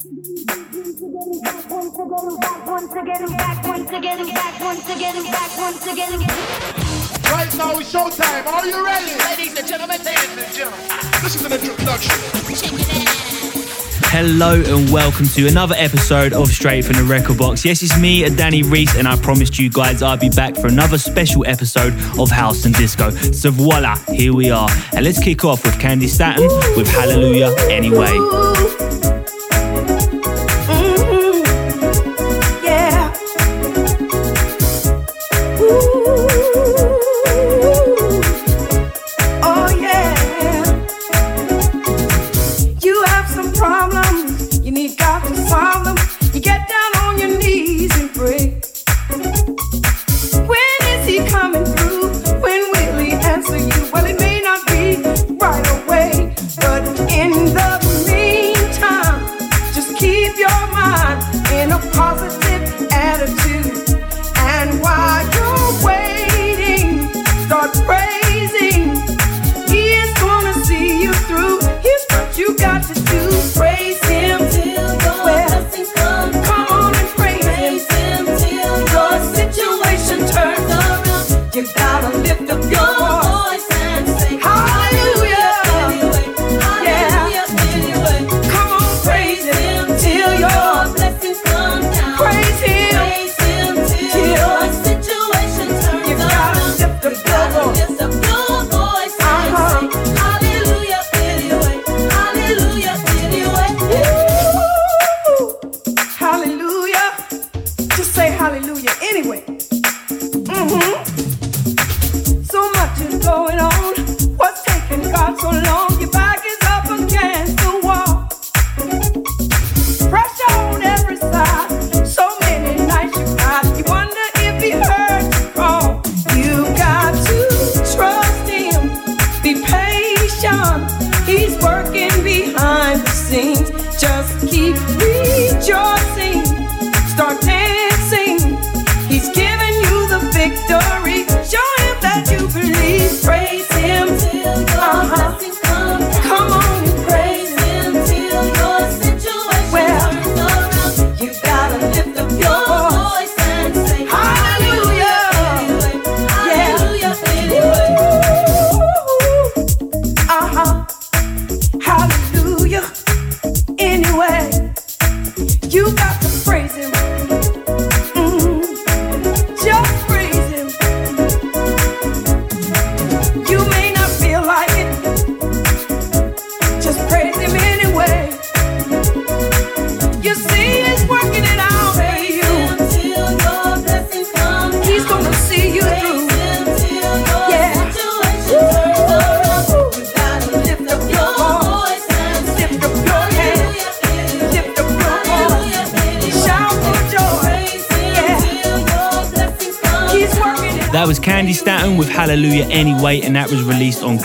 Right now it's showtime. Are you ready? Ladies and gentlemen, ladies and gentlemen. This is an introduction. Hello and welcome to another episode of Straight from the Record Box. Yes, it's me, Danny Reese, and I promised you guys I'd be back for another special episode of House and Disco. So voila, here we are. And let's kick off with Candi Staton with Hallelujah Anyway.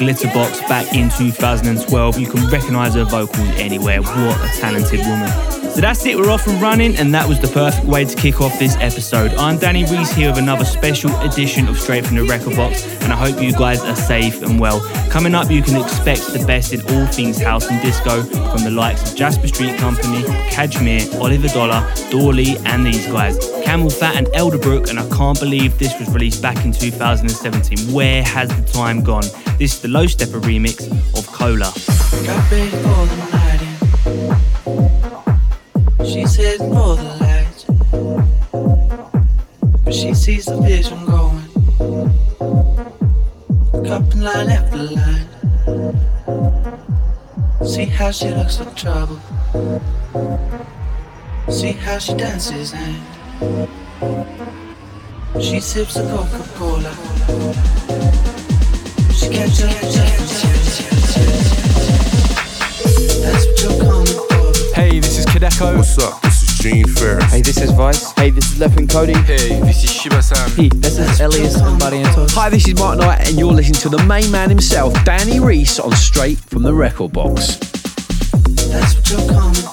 Glitterbox back in 2012. You can recognize her vocals anywhere. What a talented woman. So that's it, we're off and running, and that was the perfect way to kick off this episode. I'm Danny Reese here with another special edition of Straight from the Record Box, and I hope you guys are safe and well. Coming up, you can expect the best in all things house and disco from the likes of Jasper Street Company, Cajmere, Oliver Dollar, Dawley, and these guys. CamelPhat and Elderbrook, and I can't believe this was released back in 2017. Where has the time gone? This is the Low Steppa remix of Cola. She's heading for the lights, but she sees the vision going. Cupping line after line. See how she looks for trouble. See how she dances and she sips a Coca Hey, this is Kideko. What's up? This is Gene Farris. Hey, this is Vice. Hey, this is Left Cody. Hey, this is Shiba San. Hey, this is Illyus and Barrientos. Hi, this is Mark Knight, and you're listening to the main man himself, Danny Reese, on Straight from the Record Box. That's what you're coming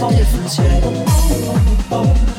can't tell the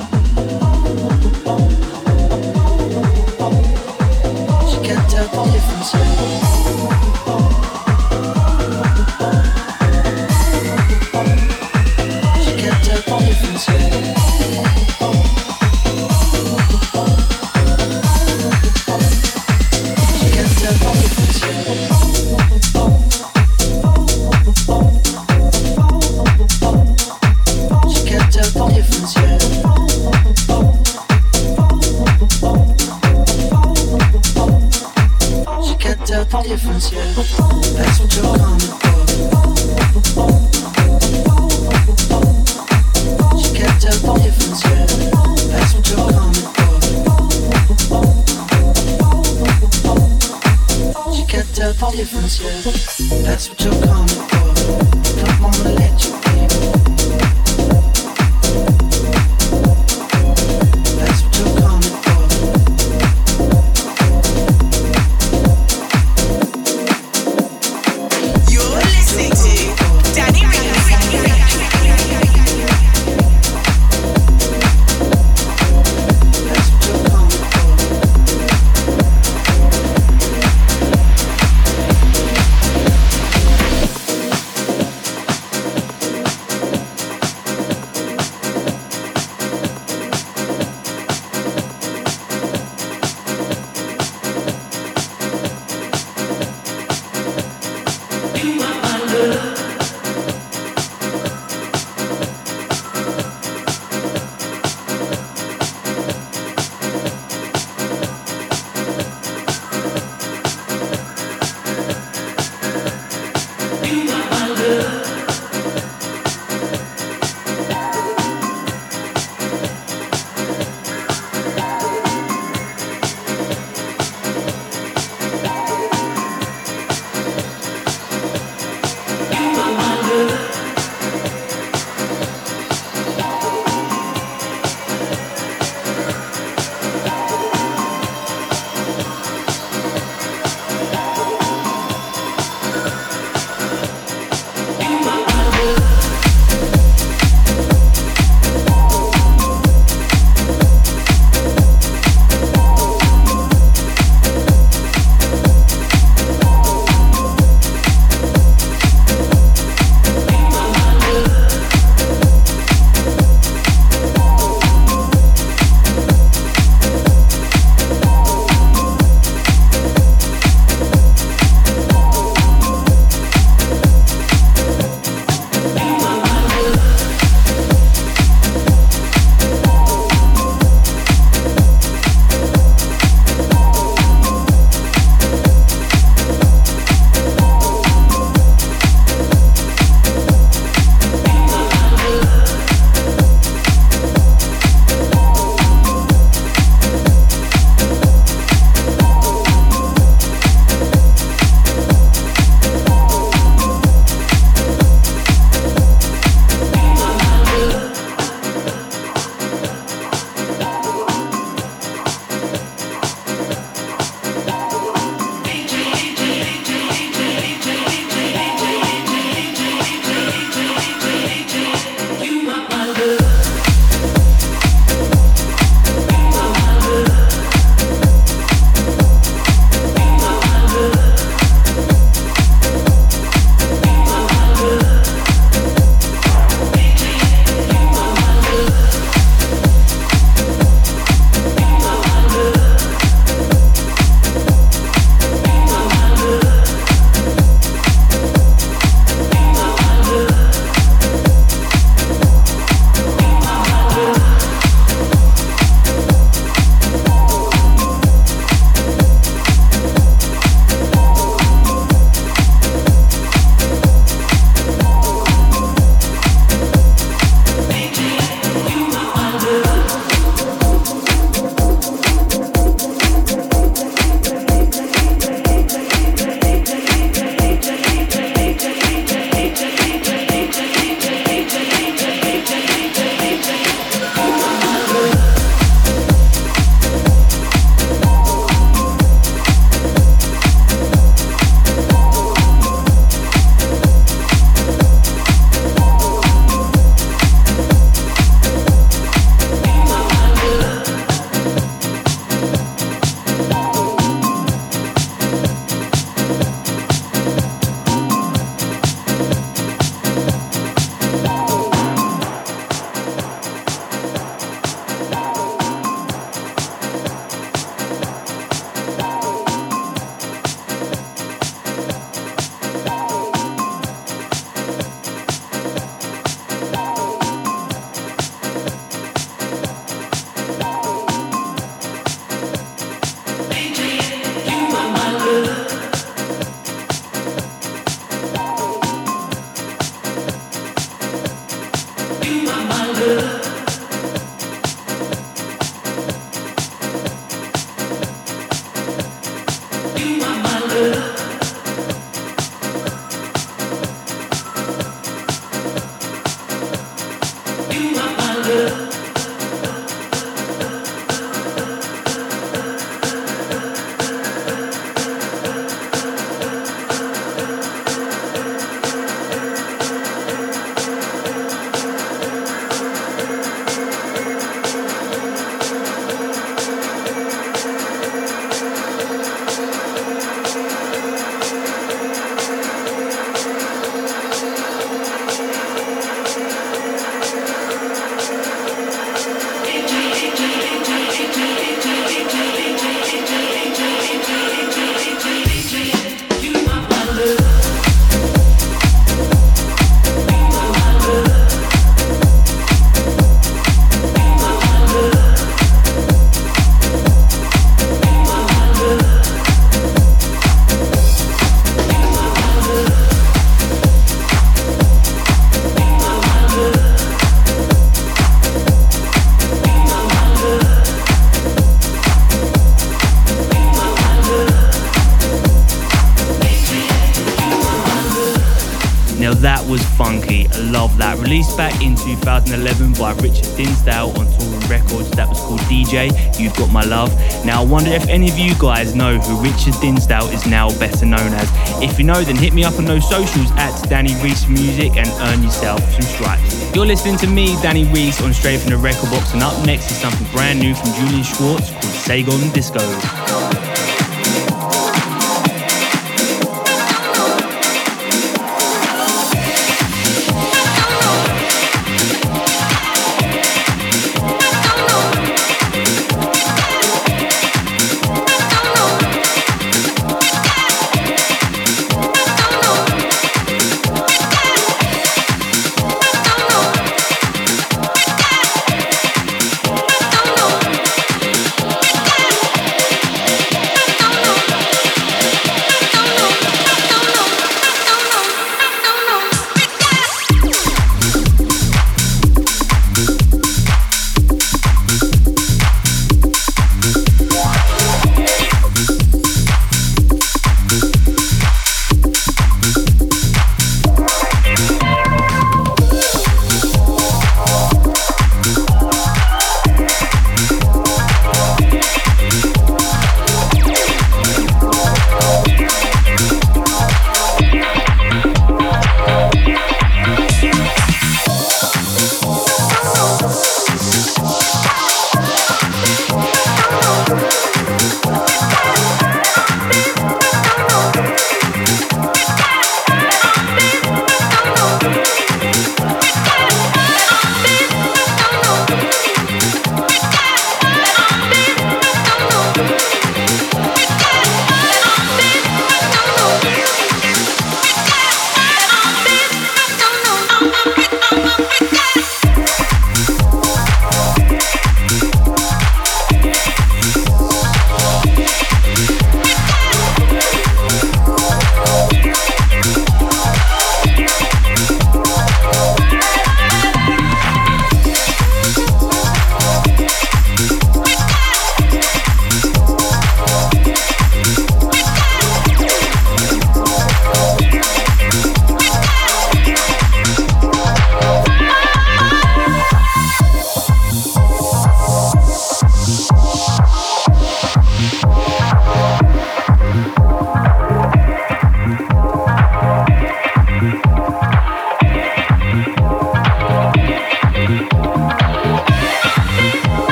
funky. I love that. Released back in 2011 by Richard Dinsdale on Toolroom Records. That was called DJ, You've Got My Love. Now, I wonder if any of you guys know who Richard Dinsdale is now better known as. If you know, then hit me up on those socials at Danny Reese Music and earn yourself some stripes. You're listening to me, Danny Reese, on Straight from the Record Box, and up next is something brand new from Julian Schwartz called Saigon Disco.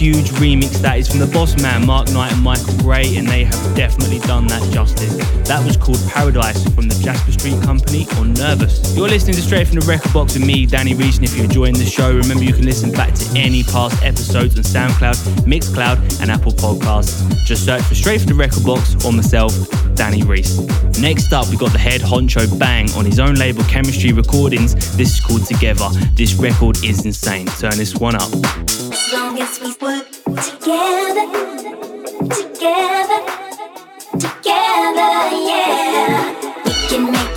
Huge remix that is from the boss man Mark Knight and Michael Gray, and they have definitely done that justice. That was called Paradise from the Jasper Street Company on Nervous. You're listening to Straight from the Record Box with me, Danny Reese, and if you're enjoying the show, remember you can listen back to any past episodes on SoundCloud, Mixcloud, and Apple Podcasts. Just search for Straight from the Record Box or myself, Danny Reese. Next up, we got the head honcho Bang on his own label Chemistry Recordings. This is called Together. This record is insane. Turn this one up long as we work together, together, together, yeah, we can make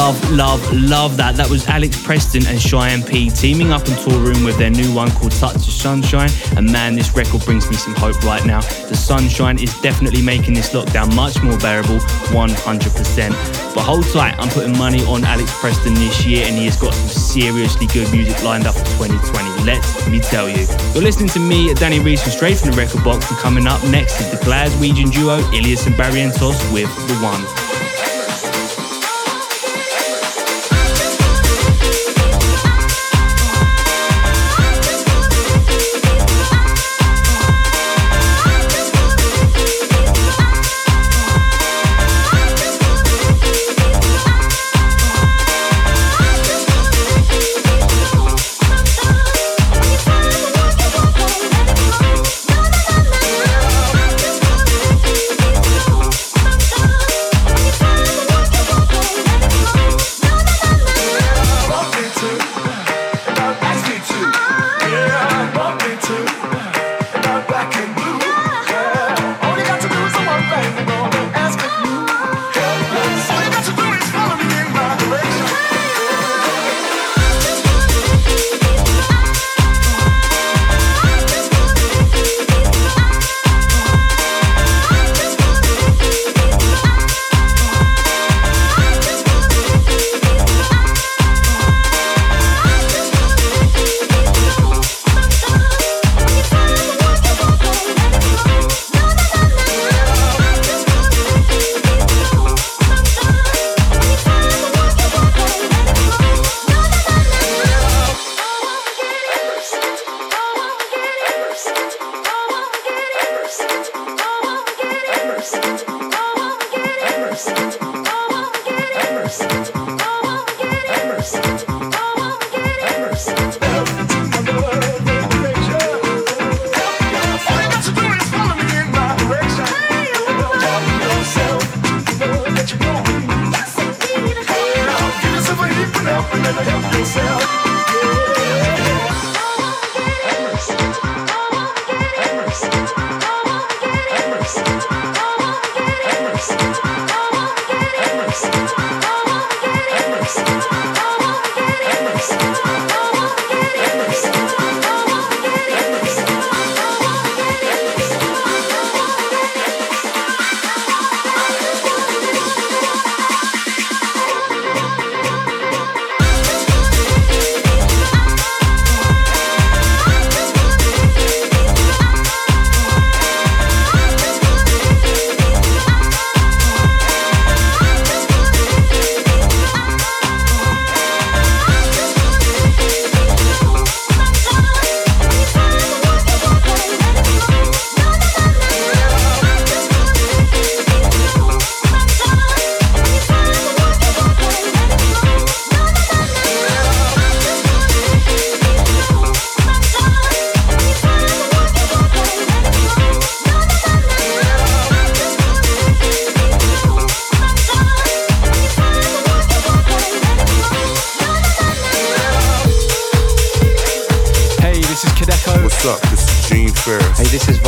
Love, love, love that. That was Alex Preston and Cheyenne P teaming up and touring with their new one called Touch of Sunshine. And man, this record brings me some hope right now. The sunshine is definitely making this lockdown much more bearable, 100%. But hold tight, I'm putting money on Alex Preston this year, and he has got some seriously good music lined up for 2020. Let me tell you. You're listening to me, Danny Reese, from straight from the record box, and coming up next is the Glaswegian duo Illyus and Barrientos with The One.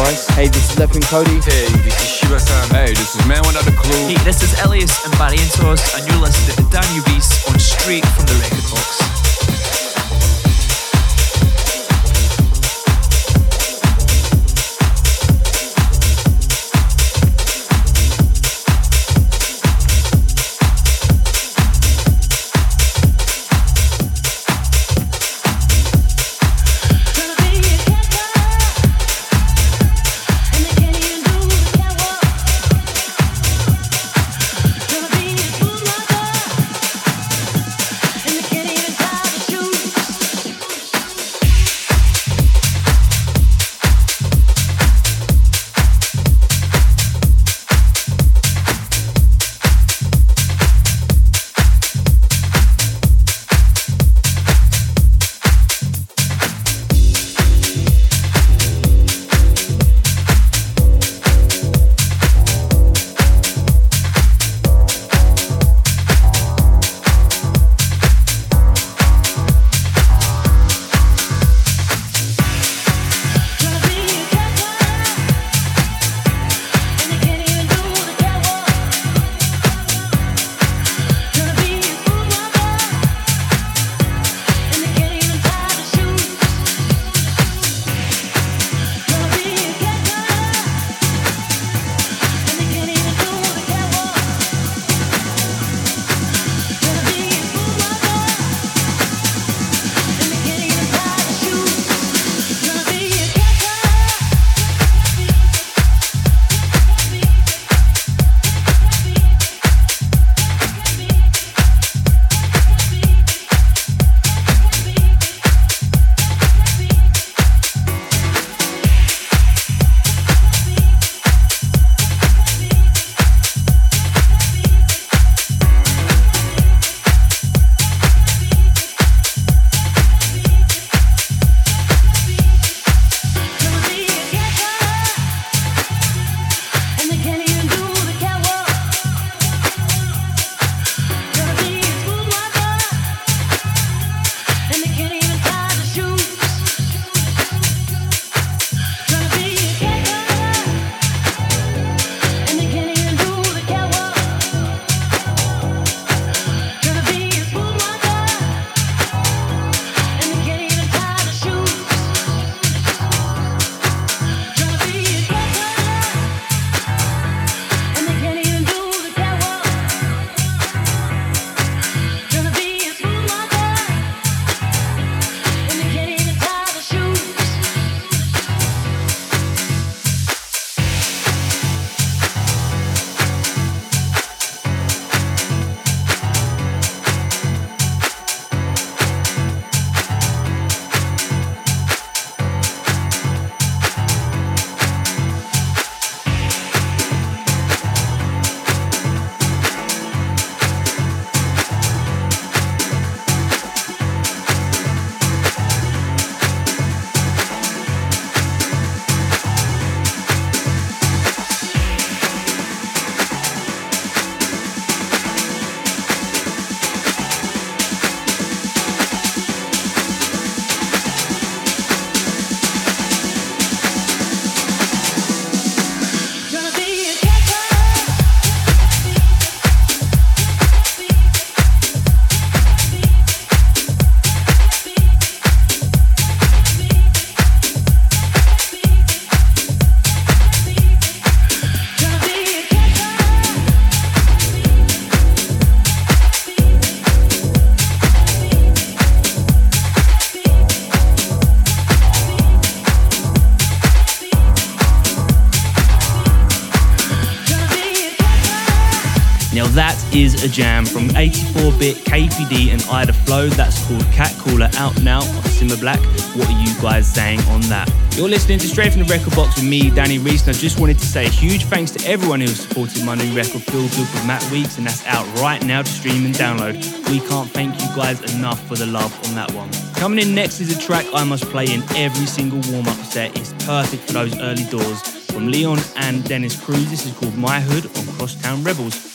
Hey, this is Weiss. Hey, this is Leftwing Kody. Hey, this is Shiba San. Hey, this is Man Without a Clue. Hey, this is Illyus and Barrientos, and you're listening to Danny Reese on Straight a jam from 84-bit KPD and Ida Flow. That's called Cat Caller out now on Simma Black. What are you guys saying on that? You're listening to Straight from the Record Box with me, Danny Reese, and I just wanted to say a huge thanks to everyone who supported my new record, Feel Good with Matt Weeks, and that's out right now to stream and download. We can't thank you guys enough for the love on that one. Coming in next is a track I must play in every single warm-up set. It's perfect for those early doors. From Leon and Dennis Cruz, this is called My Hood on Crosstown Rebels.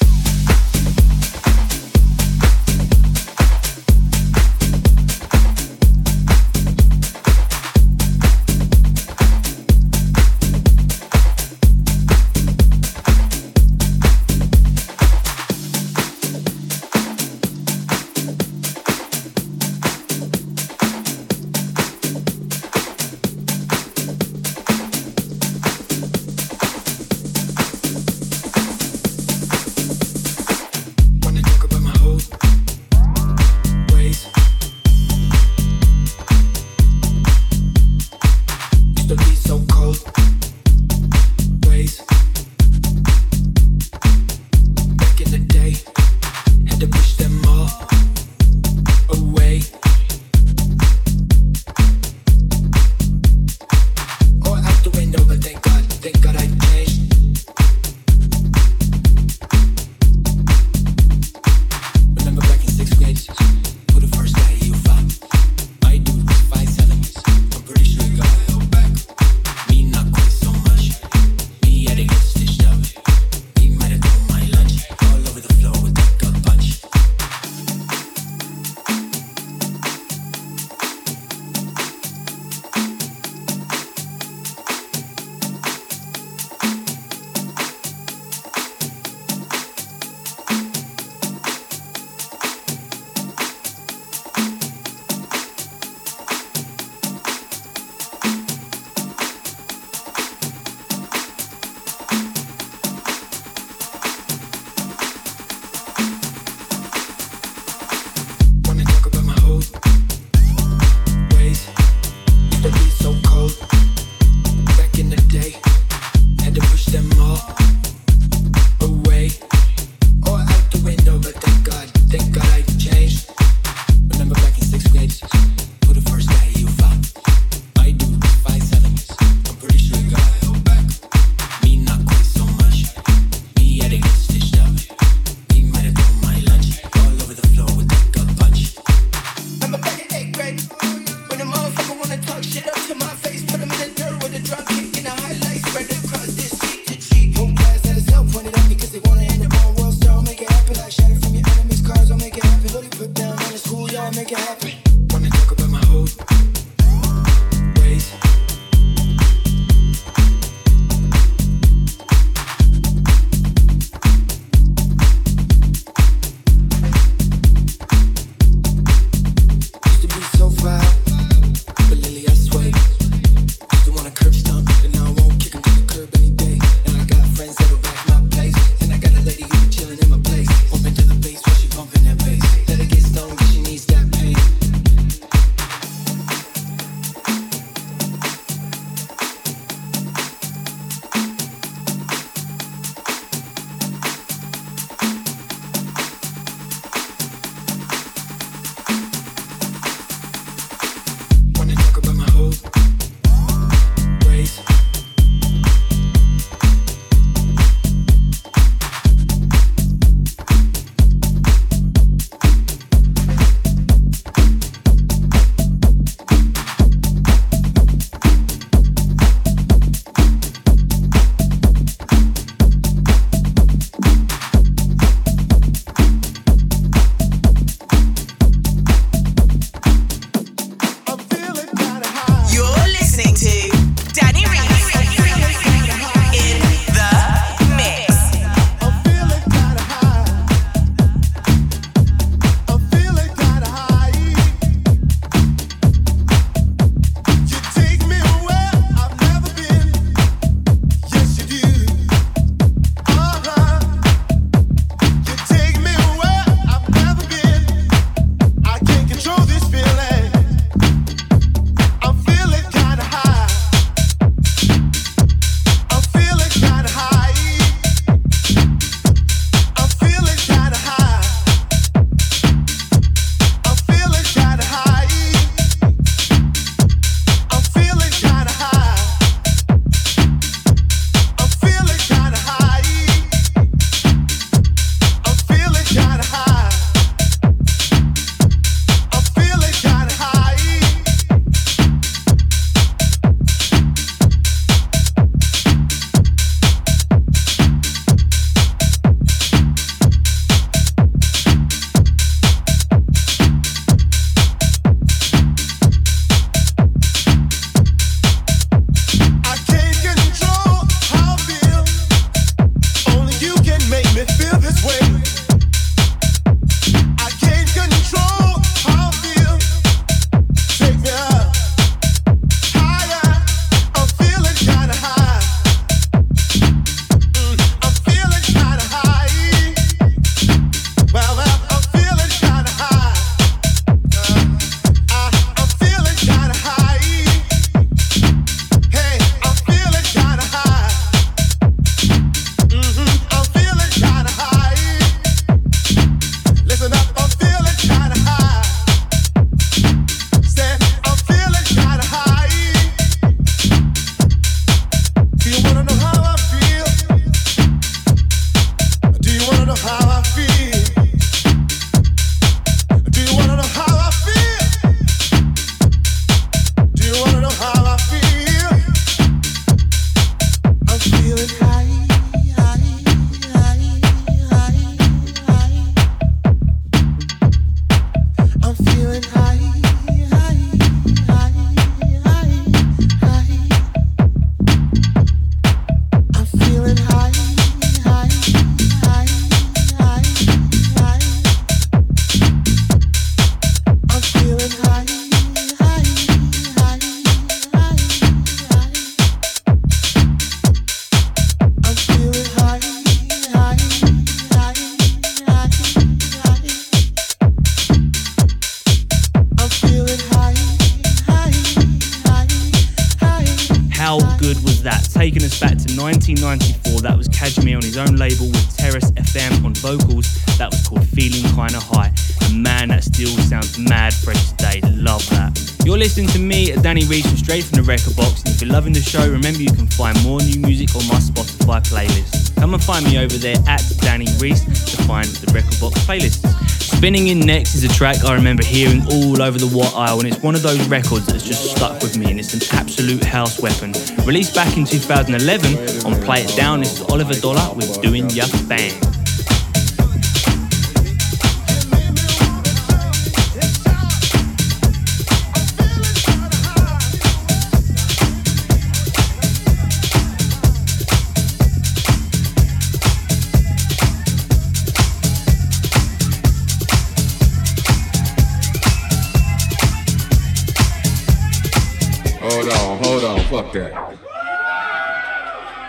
Show, remember you can find more new music on my Spotify playlist. Come and find me over there at Danny Reese to find the record box playlist. Spinning in next is a track I remember hearing all over the White Isle, and it's one of those records that's just stuck with me, and it's an absolute house weapon. Released back in 2011 on Play It Down, this is Oliver Dollar with Doing Ya Thing.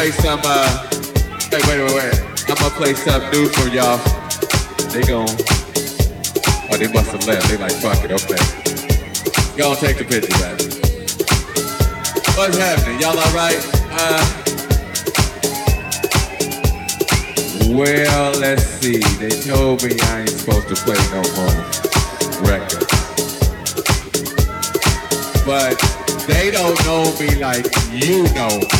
Play some, uh, hey, wait, wait, wait. I'm gonna play some new for y'all. They gon' oh, they must have left. They like, fuck it, okay. Y'all take the picture back. What's happening? Y'all alright? Uh, well, let's see. They told me I ain't supposed to play no more records. But they don't know me like you know.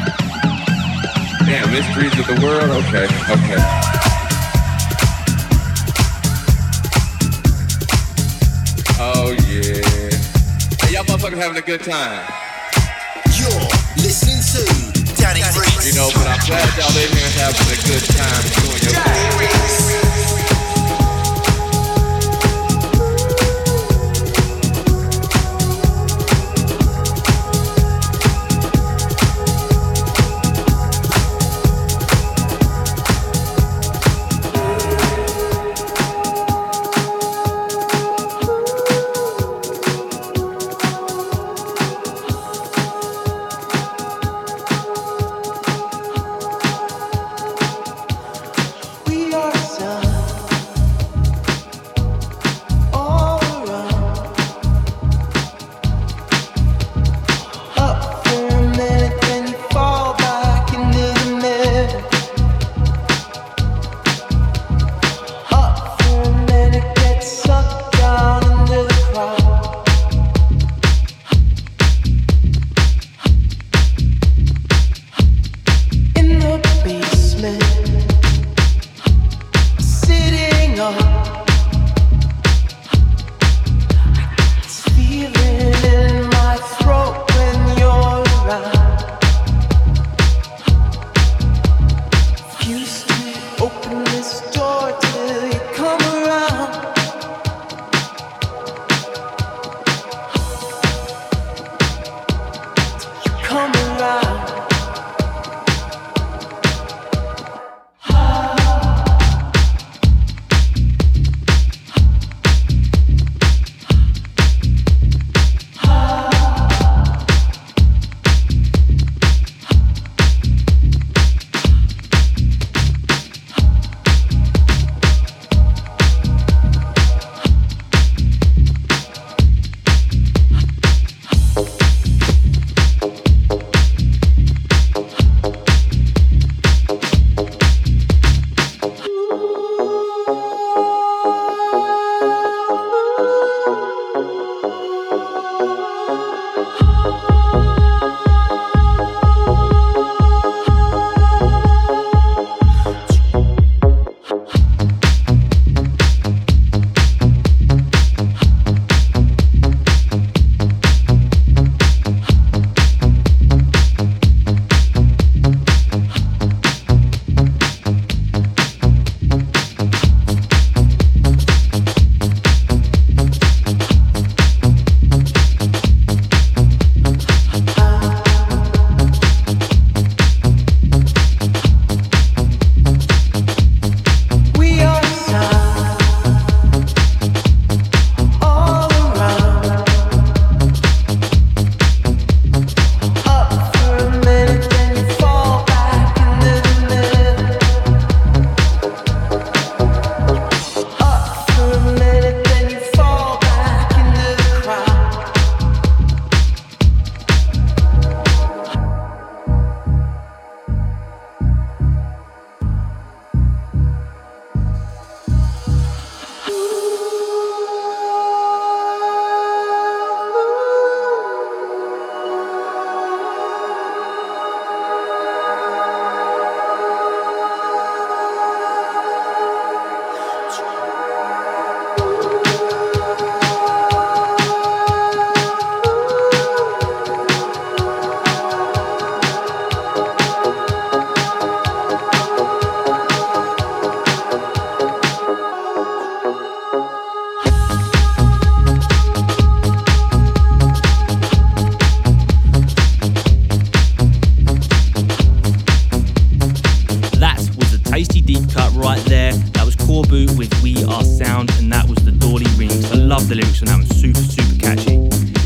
Damn, mysteries of the world. Okay, okay. Oh yeah. Hey, y'all motherfuckers having a good time. You're listening to Danny Reese. You know, but I'm glad y'all in here having a good time doing your thing.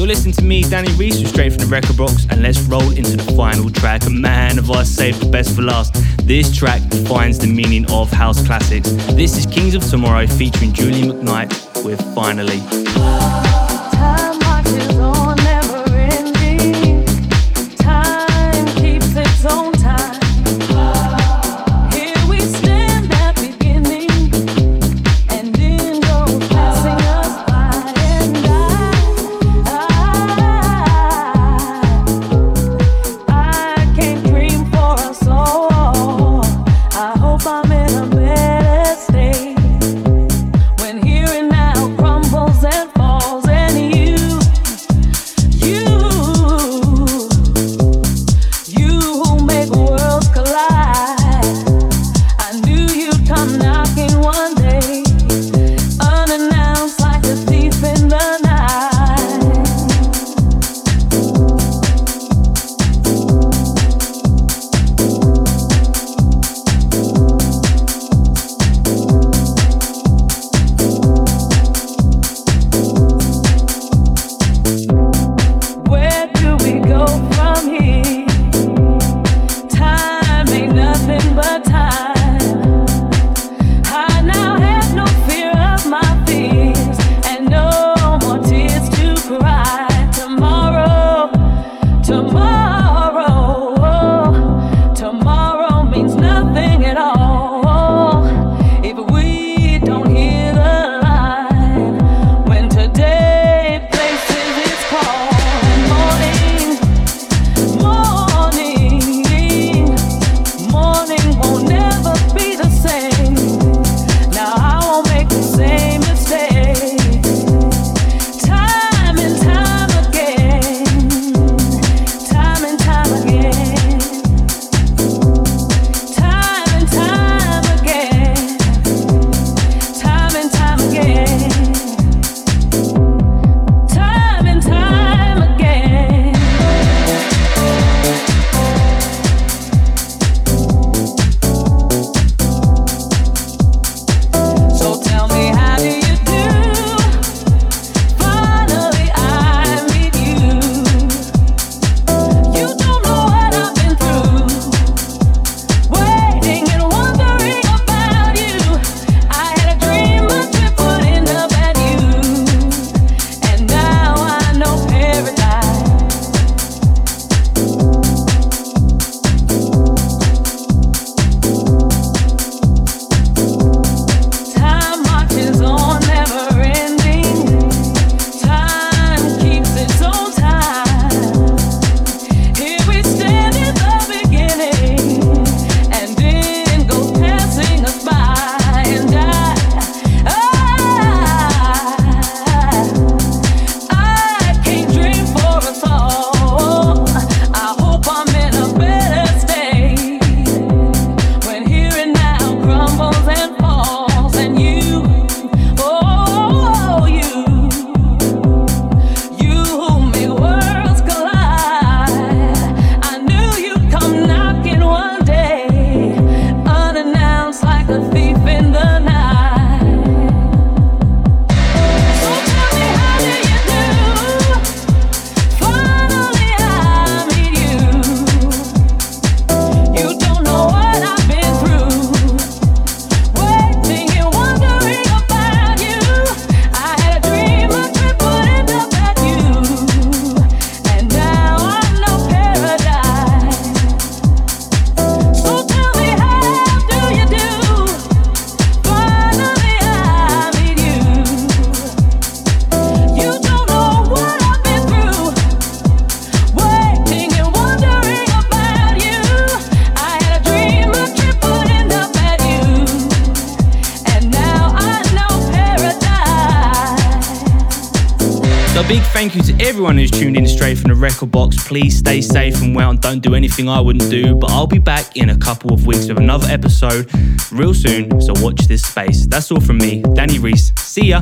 You're listening to me, Danny Reese, straight from the record box, and let's roll into the final track. And man, have I saved the best for last. This track defines the meaning of house classics. This is Kings of Tomorrow featuring Julie McKnight with Finally. Everyone who's tuned in straight from the record box, please stay safe and well and don't do anything I wouldn't do. But I'll be back in a couple of weeks with another episode real soon, so watch this space. That's all from me, Danny Reese. See ya.